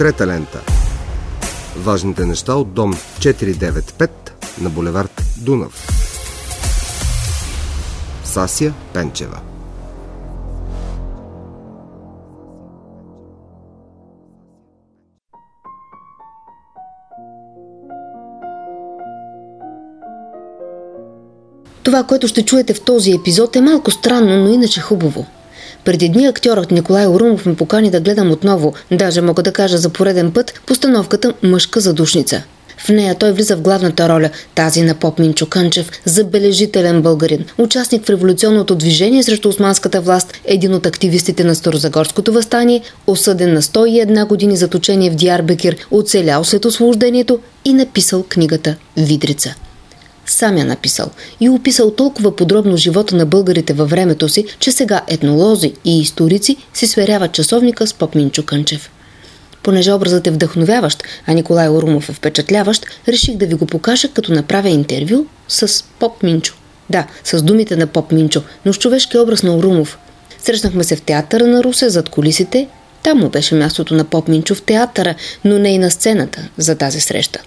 Трета лента. Важните неща от дом 495 на булевард Дунав. Сасия Пенчева. Това, което ще чуете в този епизод е малко странно, но иначе хубаво. Преди дни актьорът Николай Орумов ме покани да гледам отново, даже мога да кажа за пореден път, постановката «Мъжка задушница». В нея той влиза в главната роля, тази на поп Минчо Кънчев, забележителен българин, участник в революционното движение срещу османската власт, един от активистите на Старозагорското възстание, осъден на 101 години заточение в Диарбекир, оцелял след освобождението и написал книгата «Видрица» сам я написал и описал толкова подробно живота на българите във времето си, че сега етнолози и историци си сверяват часовника с поп Минчо Кънчев. Понеже образът е вдъхновяващ, а Николай Орумов е впечатляващ, реших да ви го покажа, като направя интервю с Поп Минчо. Да, с думите на Поп Минчо, но с човешки образ на Орумов. Срещнахме се в театъра на Русе, зад колисите. Там му беше мястото на Поп Минчо в театъра, но не и на сцената за тази среща.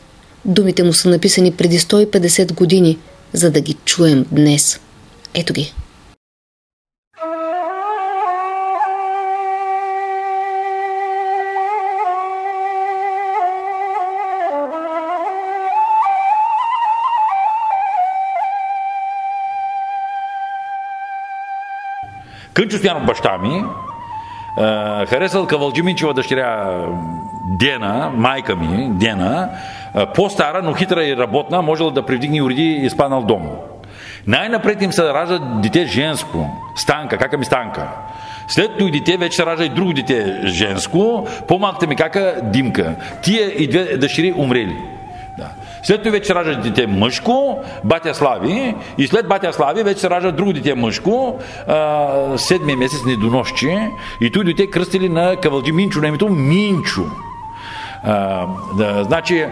Думите му са написани преди 150 години, за да ги чуем днес. Ето ги. Кънчо Стоянов баща ми, харесал Кавалджиминчева дъщеря Дена, майка ми, Дена, по-стара, но хитра и работна, можела да привдигне и уреди и спанал дом. Най-напред им се ражда дете женско. Станка, кака ми Станка. След това дете вече се ражда и друго дете женско. По-малката ми кака Димка. Тия и две дъщери умрели. Да. След това вече се ражда дете мъжко, батя Слави, и след батя Слави вече се ражда друго дете мъжко, а, седмия месец недоносче, и той дете кръстили на Кавалджи Минчо, на името Минчо. А, да, значи,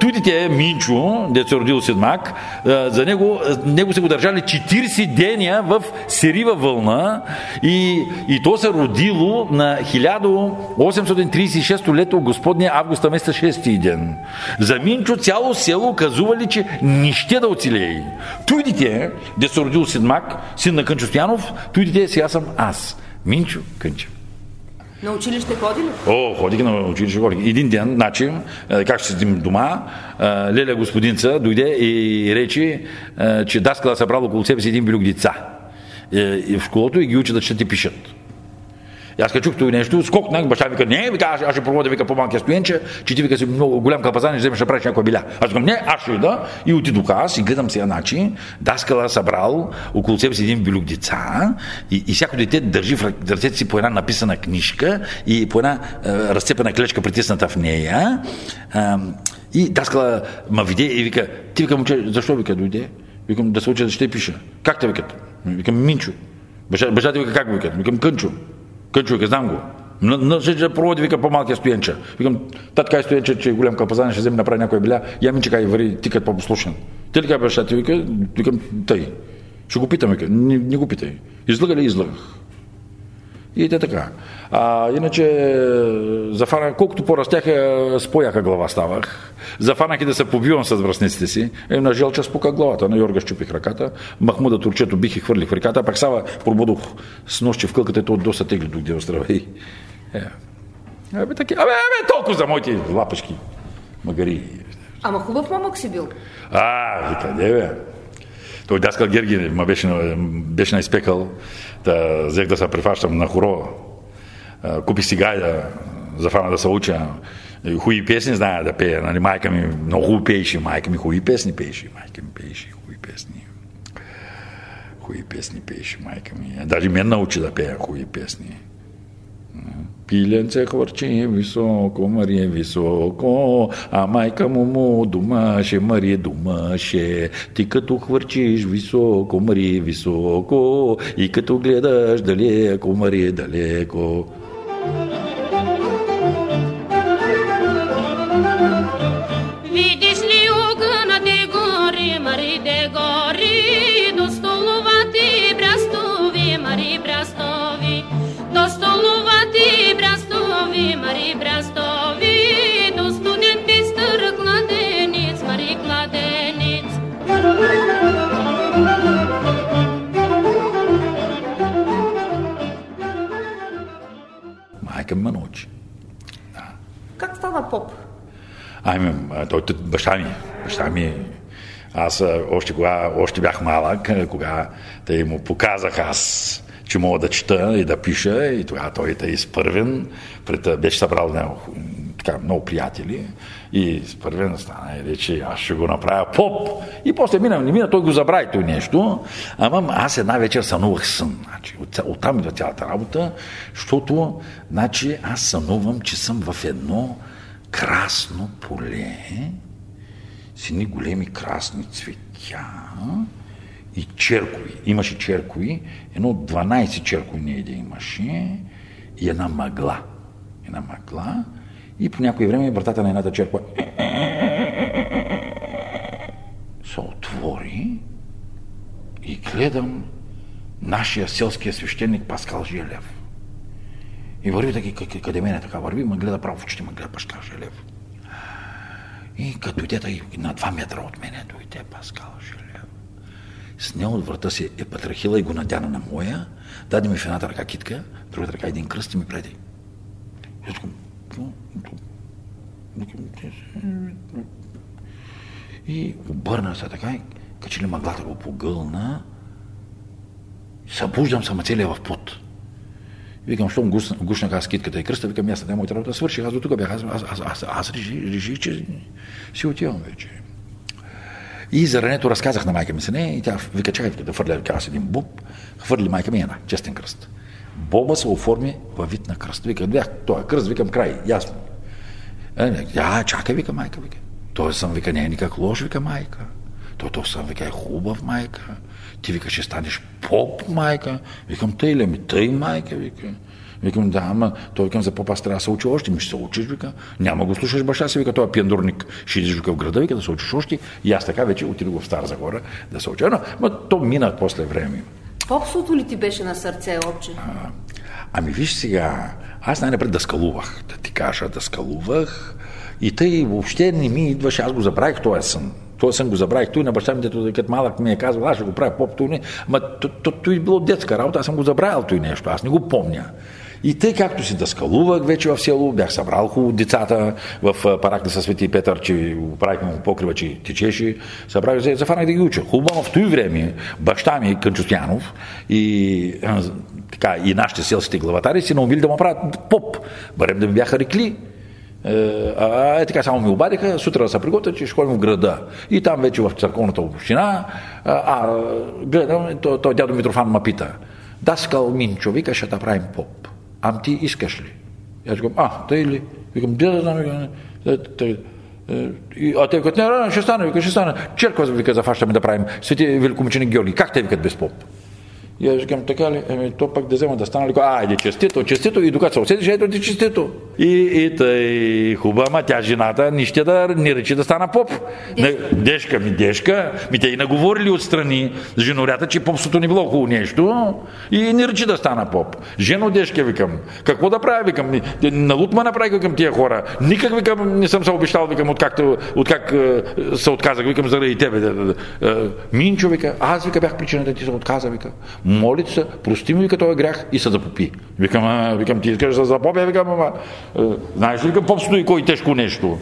тудите е Минчо, дето се родил Седмак, за него, него се го държали 40 деня в серива вълна и, и то се родило на 1836 лето Господния августа месеца 6 ден. За Минчо цяло село казували, че нище да оцелее. Тудите, де се родил Седмак, син на Кънчо Стоянов, тудите сега съм аз. Минчо Кънчев. На училище ходи ли? О, ходих на училище, ходих. Един ден, значи, как ще седим дома, Леля господинца дойде и рече, че даскала събрал около себе си един билюк деца. И в школото и ги учи да ще ти пишат. И аз като чух това нещо, скокнах, баща ми не, вика, аз, аз ще проводя, вика, по-малкия стоянче, че ти вика си много голям капазан и вземеш да правиш някоя биля. Аз казвам, не, аз ще ида. И отидох аз и гледам сега начин, даскала събрал около себе си един билюк деца и, и всяко дете държи в ръцете си по една написана книжка и по една е, разцепена клечка притисната в нея. Е, и даскала ма виде и вика, ти вика, момче, защо вика дойде? Викам, да се уча да ще пиша. Как те викат? Викам, Минчо. Баща, баща ти вика, как викат? Викам, Кънчо. Кънчо, знам го. Ще да проводи, вика, по-малкия стоянча. Викам, татка е стоянча, че е голям капазан, ще вземе направи някоя биля. Я ми чекай, вари, ти като по-послушен. Ти ли баща ти, вика, викам, тъй. Ще го питам, вика, не, не го питай. Излага ли излагах? И те така. А, иначе, зафана, колкото по-растяха, с по-яка глава ставах. Зафанах и да се побивам с връзниците си. Е, на Желча спука главата, на Йорга щупих ръката, Махмуда турчето бих и хвърлих в реката, пак Сава пробудох с нощи в кълката, то доста тегли до где И... Е. Абе, таки, абе, абе, толкова за моите лапашки. Магари. Ама хубав момък си бил. А, вика, не бе. Той Даскал Герги ме беше, беше наизпекал, да взех да се префащам на хоро. Купих си гайда, зафана да се уча. Хубави песни зная да пея. Нали, майка ми много пееше, майка ми хубави песни пееше, майка ми пееше хубави песни. Хубави песни пееше майка ми. Даже мен научи да пея хубави песни. Пиленце хвърчи високо, Мария високо, а майка му му думаше, Мария думаше. Ти като хвърчиш високо, Мария високо, и като гледаш далеко, Мария далеко. А, той той- баща ми. Баща ми. Аз още, кога, още бях малък, кога те му показах аз, че мога да чета и да пиша, и тогава той те изпървен, пред, беше събрал много, така, много приятели, и изпървен стана и рече, аз ще го направя поп. И после мина, не мина, той го забрави той нещо, ама аз една вечер сънувах сън. Значи, от, оттам идва цялата работа, защото значи, аз сънувам, че съм в едно красно поле, с едни големи красни цветя и черкови. Имаше черкови, едно 12 черкови не да имаше и една мъгла. Една мъгла и по някое време вратата на едната черква се отвори и гледам нашия селския свещеник Паскал Желев. И върви таки, къде мене така върви, ме гледа право в очите, ме гледа Паскал Желев. И като дойде тъй на два метра от мене, дойде Паскал Желев. Снял от врата си е патрахила и го надяна на моя, даде ми в едната ръка китка, в другата ръка един кръст и ми преди. И таком, «Какво? И обърна се така, и като че ли мъглата го погълна, събуждам се, ама целия в пот. Викам, щом гушна, гушнах аз китката и кръста, викам, аз не моята работа свърших, аз до тук бях, аз, аз, аз, аз, аз реших, реших, че си отивам вече. И за рането разказах на майка ми се не, и тя вика, чакай да вика, аз един буб, хвърли майка ми една, честен кръст. Боба се оформи във вид на кръст. Вика, бях, той е кръст, викам край, ясно. Е, Я, чакай, вика майка, вика. Той съм, вика, не е никак лош, вика майка. Той то съм, вика, е хубав майка. Ти вика, ще станеш поп, майка. Викам, тъй ли ми, тъй, майка, вика. Викам, да, ама той викам, за поп аз трябва да се учи още. Ми ще се учиш, вика. Няма го слушаш баща си, вика, той е пиандурник. Ще идиш вика, в града, вика, да се учиш още. И аз така вече отидох в Стара Загора да се уча. Но, но то мина после време. Попството ли ти беше на сърце, отче? Ами виж сега, аз най-напред да скалувах, да ти кажа, да скалувах. И тъй въобще не ми идваше, аз го забравих този сън. Този сън го забравих. Той на баща ми, дето като малък ми е казал, аз ще го правя поп, той не. Ма то, то, той било детска работа, аз съм го забравил той нещо, аз не го помня. И тъй както си дъскалувах вече в село, бях събрал хубаво децата в а, паракна със Свети Петър, че правихме му покрива, че течеше. Събрах се, зафанах да ги уча. Хубаво в този време баща ми, Кънчостянов и, така, и нашите селските главатари си наумили да му правят поп. Барем да ми бяха рекли. Е, а, е, така само ми обадиха, сутрин да се приготвя, че ще ходим в града. И там вече в църковната община, а, а гледам, то, то дядо Митрофан ме пита, Даскал Минчо, вика, ще да правим поп. Ам ти искаш ли? И аз викам, а, тъй ли? Викам, де да знам, «Е, е, а те викат, не, не, ще стане, вика, ще стане. Черква, вика, зафащаме да правим. Свети великомученик Георги, как те викат без поп? И аз викам, така ли? Еми, то пък да взема да стана ли? А, иди честито, честито. И докато се усетиш, ето ти честито. И, и тъй хубава, ма тя жената нищо да не речи да стана поп. Дешка ми, дешка. Ми те и наговорили отстрани с женорята, че попството не било хубаво нещо. И не речи да стана поп. Жено дешка, викам. Какво да правя, викам. На лутма направи, викам тия хора. Никак, викам, не съм се обещал, викам, откакто, откак се отказах, викам, заради тебе. Минчо, вика, аз, вика, бях причината, ти се отказа, вика. Моли се, прости ми, вика, този грях и се запопи. Викам, а, викам, ти искаш да се запопя, викам, ама, е, знаеш ли, викам, поп стои кой тежко нещо.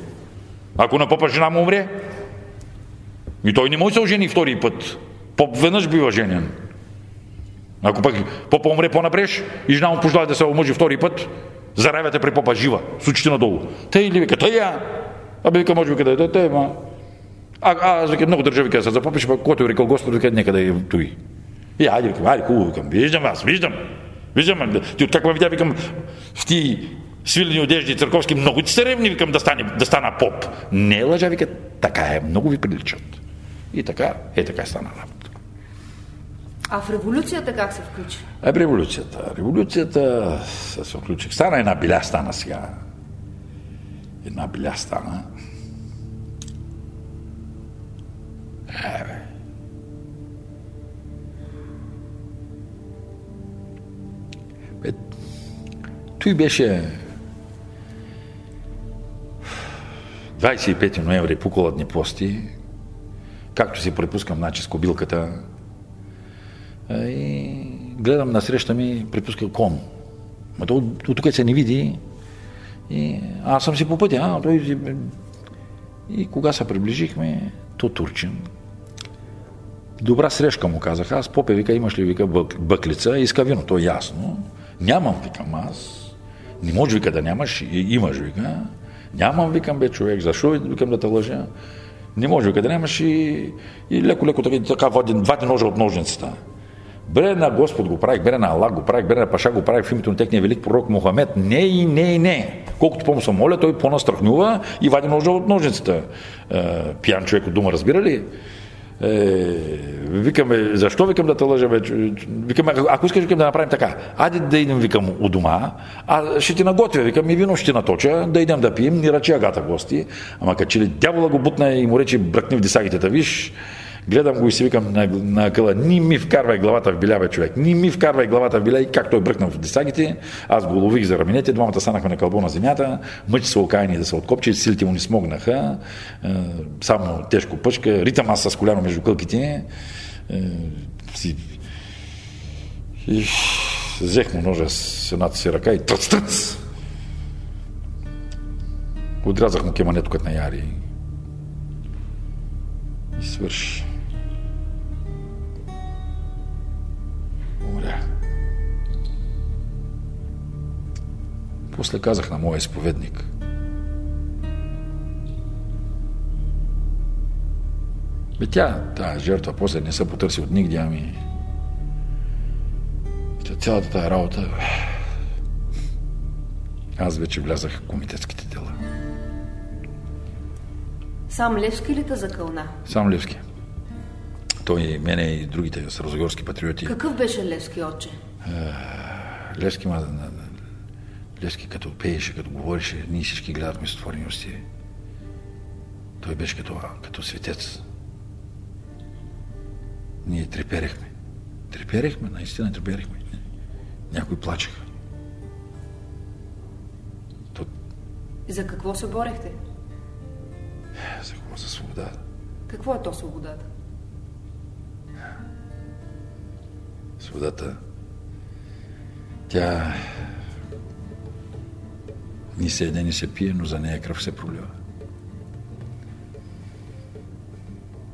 Ако на попа жена му умре, и той не може да се ожени втори път. Поп веднъж бива женен. Ако пък попа умре по-напреш и жена му пожелая да се омъжи втори път, заравяте при попа жива, с очите надолу. Тъй ли вика, тъй я? Абе вика, може вика да е дете, ма. А, а, аз вика, много държа, вика, се запопиш, пък който е рекал Господ, вика, нека да е той. И айде, викам, айде, хубаво, викам, виждам аз, виждам. Виждам, ти откак ме видя, викам, в ти свилени одежди църковски, много ти са ревни, викам, да, стане, да стана поп. Не е лъжа, вика, така е, много ви приличат. И така, е така стана работа. А в революцията как се включи? А революцията. Революцията се, се включих. Стана една биля стана сега. Една биля стана. Е, бе. Той беше 25 ноември по коледни пости, както си препускам значи с кобилката, и гледам насреща ми, припуска кон. Ма то от, тук се не види. И аз съм си по пътя. А, той... И кога се приближихме, то турчин. Добра срещка му казах. Аз попе вика, имаш ли вика бък, бъклица? Иска вино, то е ясно. Нямам, викам аз. Не може вика да нямаш, имаш вика. Нямам, викам бе човек, защо викам да те лъжа? Не може вика да нямаш и, и леко, леко така, така вади, вади ножа от ножницата. Бре на Господ го правих, бре на Аллах го правих, бре на Паша го правих в името на техния велик пророк Мохамед. Не и не и не. Колкото по-му се моля, той по-настрахнува и вади ножа от ножницата. Е, пиян човек от дума, разбира ли? Е, викаме, защо викам да те лъжа, Викаме, «А- ако искаш, викам да направим така. Айде да идем, викам, у дома, а ще ти наготвя, викам, и вино ще ти наточа, да идем да пием, ни ръчи агата гости. Ама като че ли дявола го бутна и му рече, бръкни в дисагите, та виж, Гледам го и си викам на, на къла, ни ми вкарвай главата в биля, бе, човек. Ни ми вкарвай главата в биля и как той бръкна в дисагите. Аз го лових за раменете, двамата станахме на кълбо на земята, мъчи се окаяни да се откопчи, силите му ни смогнаха, е, само тежко пъчка, ритам аз с коляно между кълките. Е. И взех му ножа с едната си ръка и тръц, тръц. Отрязах му кемането като на Яри. И свърши. Умря. После казах на моя изповедник. Бе тя, тая жертва, после не се потърси от нигде, ами... Та Цялата тая работа... Аз вече влязах в комитетските дела. Сам Левски ли те закълна? Сам Левски. Той и мене и другите сразогорски патриоти. Какъв беше Левски, отче? Левски, ма, Левски като пееше, като говореше, ние всички гледахме с отворени усти. Той беше като, като светец. Ние треперехме. Треперехме, наистина треперехме. Някои плачеха. То, за какво се борехте? за какво? За свобода. Какво е то свободата? Свободата. Тя ни се еде, ни се пие, но за нея кръв се пролива.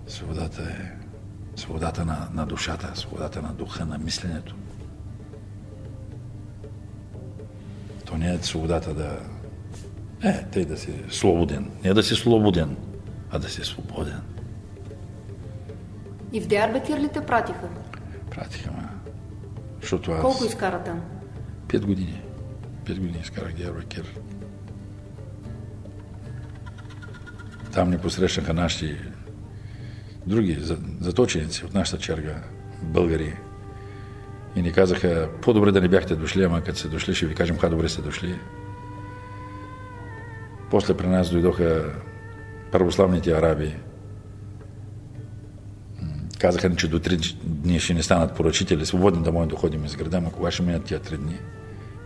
Свободата е свободата на, на душата, свободата на духа, на мисленето. То не е свободата да... Е, тъй да си свободен. Не да си свободен, а да си свободен. И в Диарбекир ли те пратиха? Пратиха ме. Защото аз... Колко изкара там? Пет години. Пет години изкарах Диарбекир. Там ни посрещнаха наши други за- заточеници от нашата черга, българи. И ни казаха, по-добре да не бяхте дошли, ама като сте дошли, ще ви кажем, ха добре сте дошли. После при нас дойдоха православните араби. Казаха ни, че до три дни ще не станат поръчители, свободни да можем да ходим из града, ама кога ще минат тия три дни?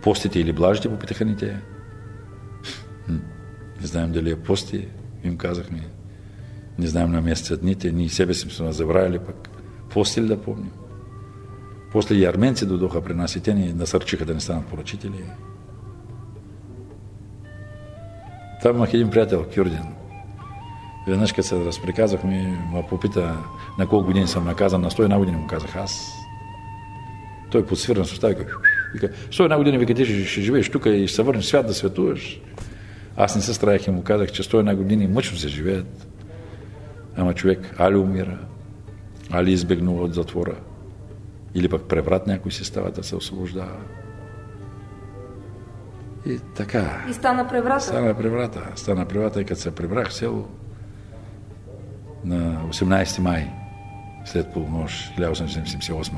Постите или блажите, попитаха ни те. Не знаем дали е пости, им казахме. Не знаем на месеца дните, ние себе си сме забравили пък. Пости ли да помним? После и арменци дойдоха при нас и те ни насърчиха да не станат поръчители. Там имах един приятел, Кюрдин. Веднъж, като се разприказахме, ме попита на колко години съм наказан. На 101 години му казах аз. Той подсвирна с уста и вика, вика, 101 години вика, ти ще, ще живееш тук и ще се върнеш свят да светуваш. Аз не се страях и му казах, че 101 години мъчно се живеят. Ама човек али умира, али избегнува от затвора. Или пък преврат някой си става да се освобождава. И така. И стана преврата. Стана преврата. Стана преврата и като се прибрах в село на 18 май след полунощ 1878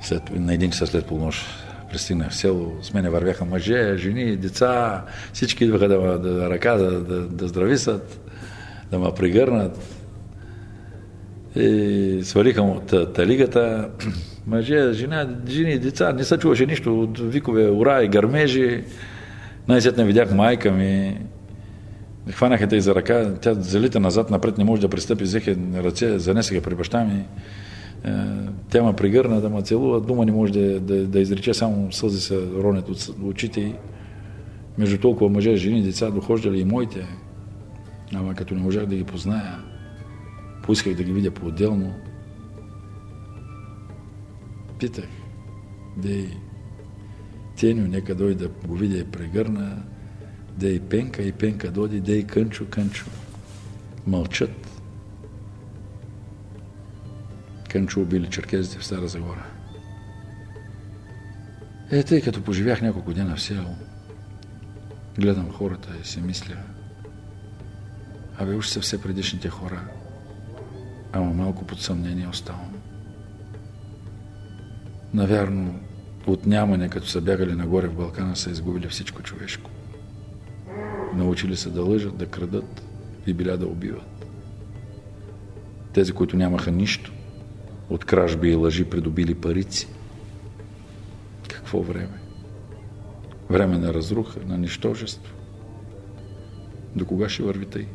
след, на един часа след полунощ пристигнах в село, с мене вървяха мъже, жени, деца, всички идваха да, ме- да ръка да, да, да здрависат, да ме пригърнат. И свалиха му талигата. Мъже, жена, жени, деца, не се чуваше нищо от викове, ура и гърмежи. Най-сетне видях майка ми. Хванаха те и за ръка, тя залита назад, напред не може да пристъпи, взеха ръце, занесеха при баща ми. тя ме прегърна да ме целува, дума не може да, да, да изрече, само сълзи се ронят от очите и между толкова мъже, жени, деца, дохождали и моите. Ама като не можах да ги позная, поисках да ги видя по-отделно. Питах, дей, Теню, нека дойде да го видя и прегърна, дей Пенка и Пенка дойде, дей Кънчо, Кънчо. Мълчат. Кънчо убили черкезите в Стара Загора. Е, тъй като поживях няколко дена в село, гледам хората и си мисля, абе уж са все предишните хора, ама малко под съмнение оставам. Навярно, от нямане, като са бягали нагоре в Балкана, са изгубили всичко човешко. Научили се да лъжат, да крадат и биля да убиват. Тези, които нямаха нищо, от кражби и лъжи придобили парици. Какво време? Време на разруха, на нищожество. До кога ще върви тъй?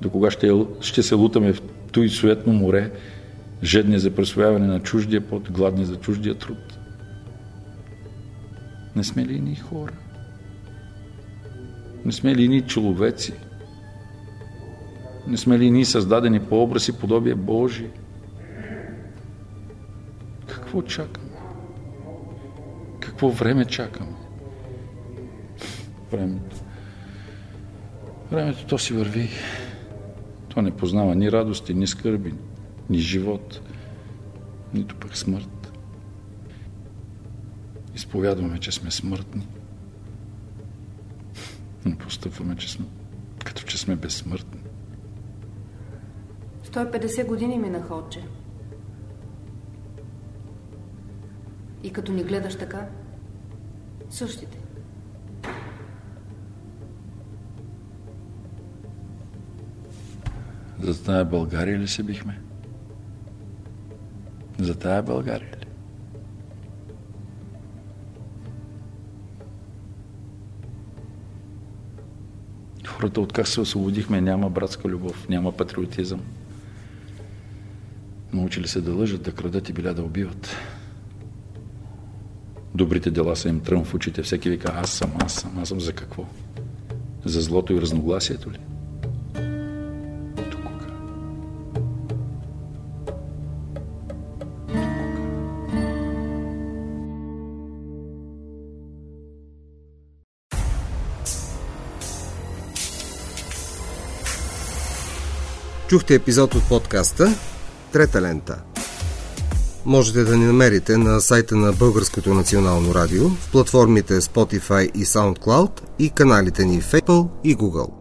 До кога ще, ще се лутаме в той суетно море, жедни за присвояване на чуждия пот, гладни за чуждия труд? Не сме ли ни хора? Не сме ли ни човеци? Не сме ли ни създадени по образ и подобие Божие? Какво чакаме? Какво време чакаме? Времето. Времето то си върви. То не познава ни радости, ни скърби, ни живот, нито пък смърт. Изповядваме, че сме смъртни. Постъпваме, че сме, като че сме безсмъртни. 150 години минаха, отче. И като ни гледаш така, същите. За тая България ли се бихме? За тая България Хората от как се освободихме, няма братска любов, няма патриотизъм. Научили се да лъжат, да крадат и биля да убиват. Добрите дела са им тръм в очите. Всеки вика, аз съм, аз съм, аз съм за какво? За злото и разногласието ли? Чухте епизод от подкаста Трета лента. Можете да ни намерите на сайта на Българското национално радио, в платформите Spotify и SoundCloud и каналите ни в Apple и Google.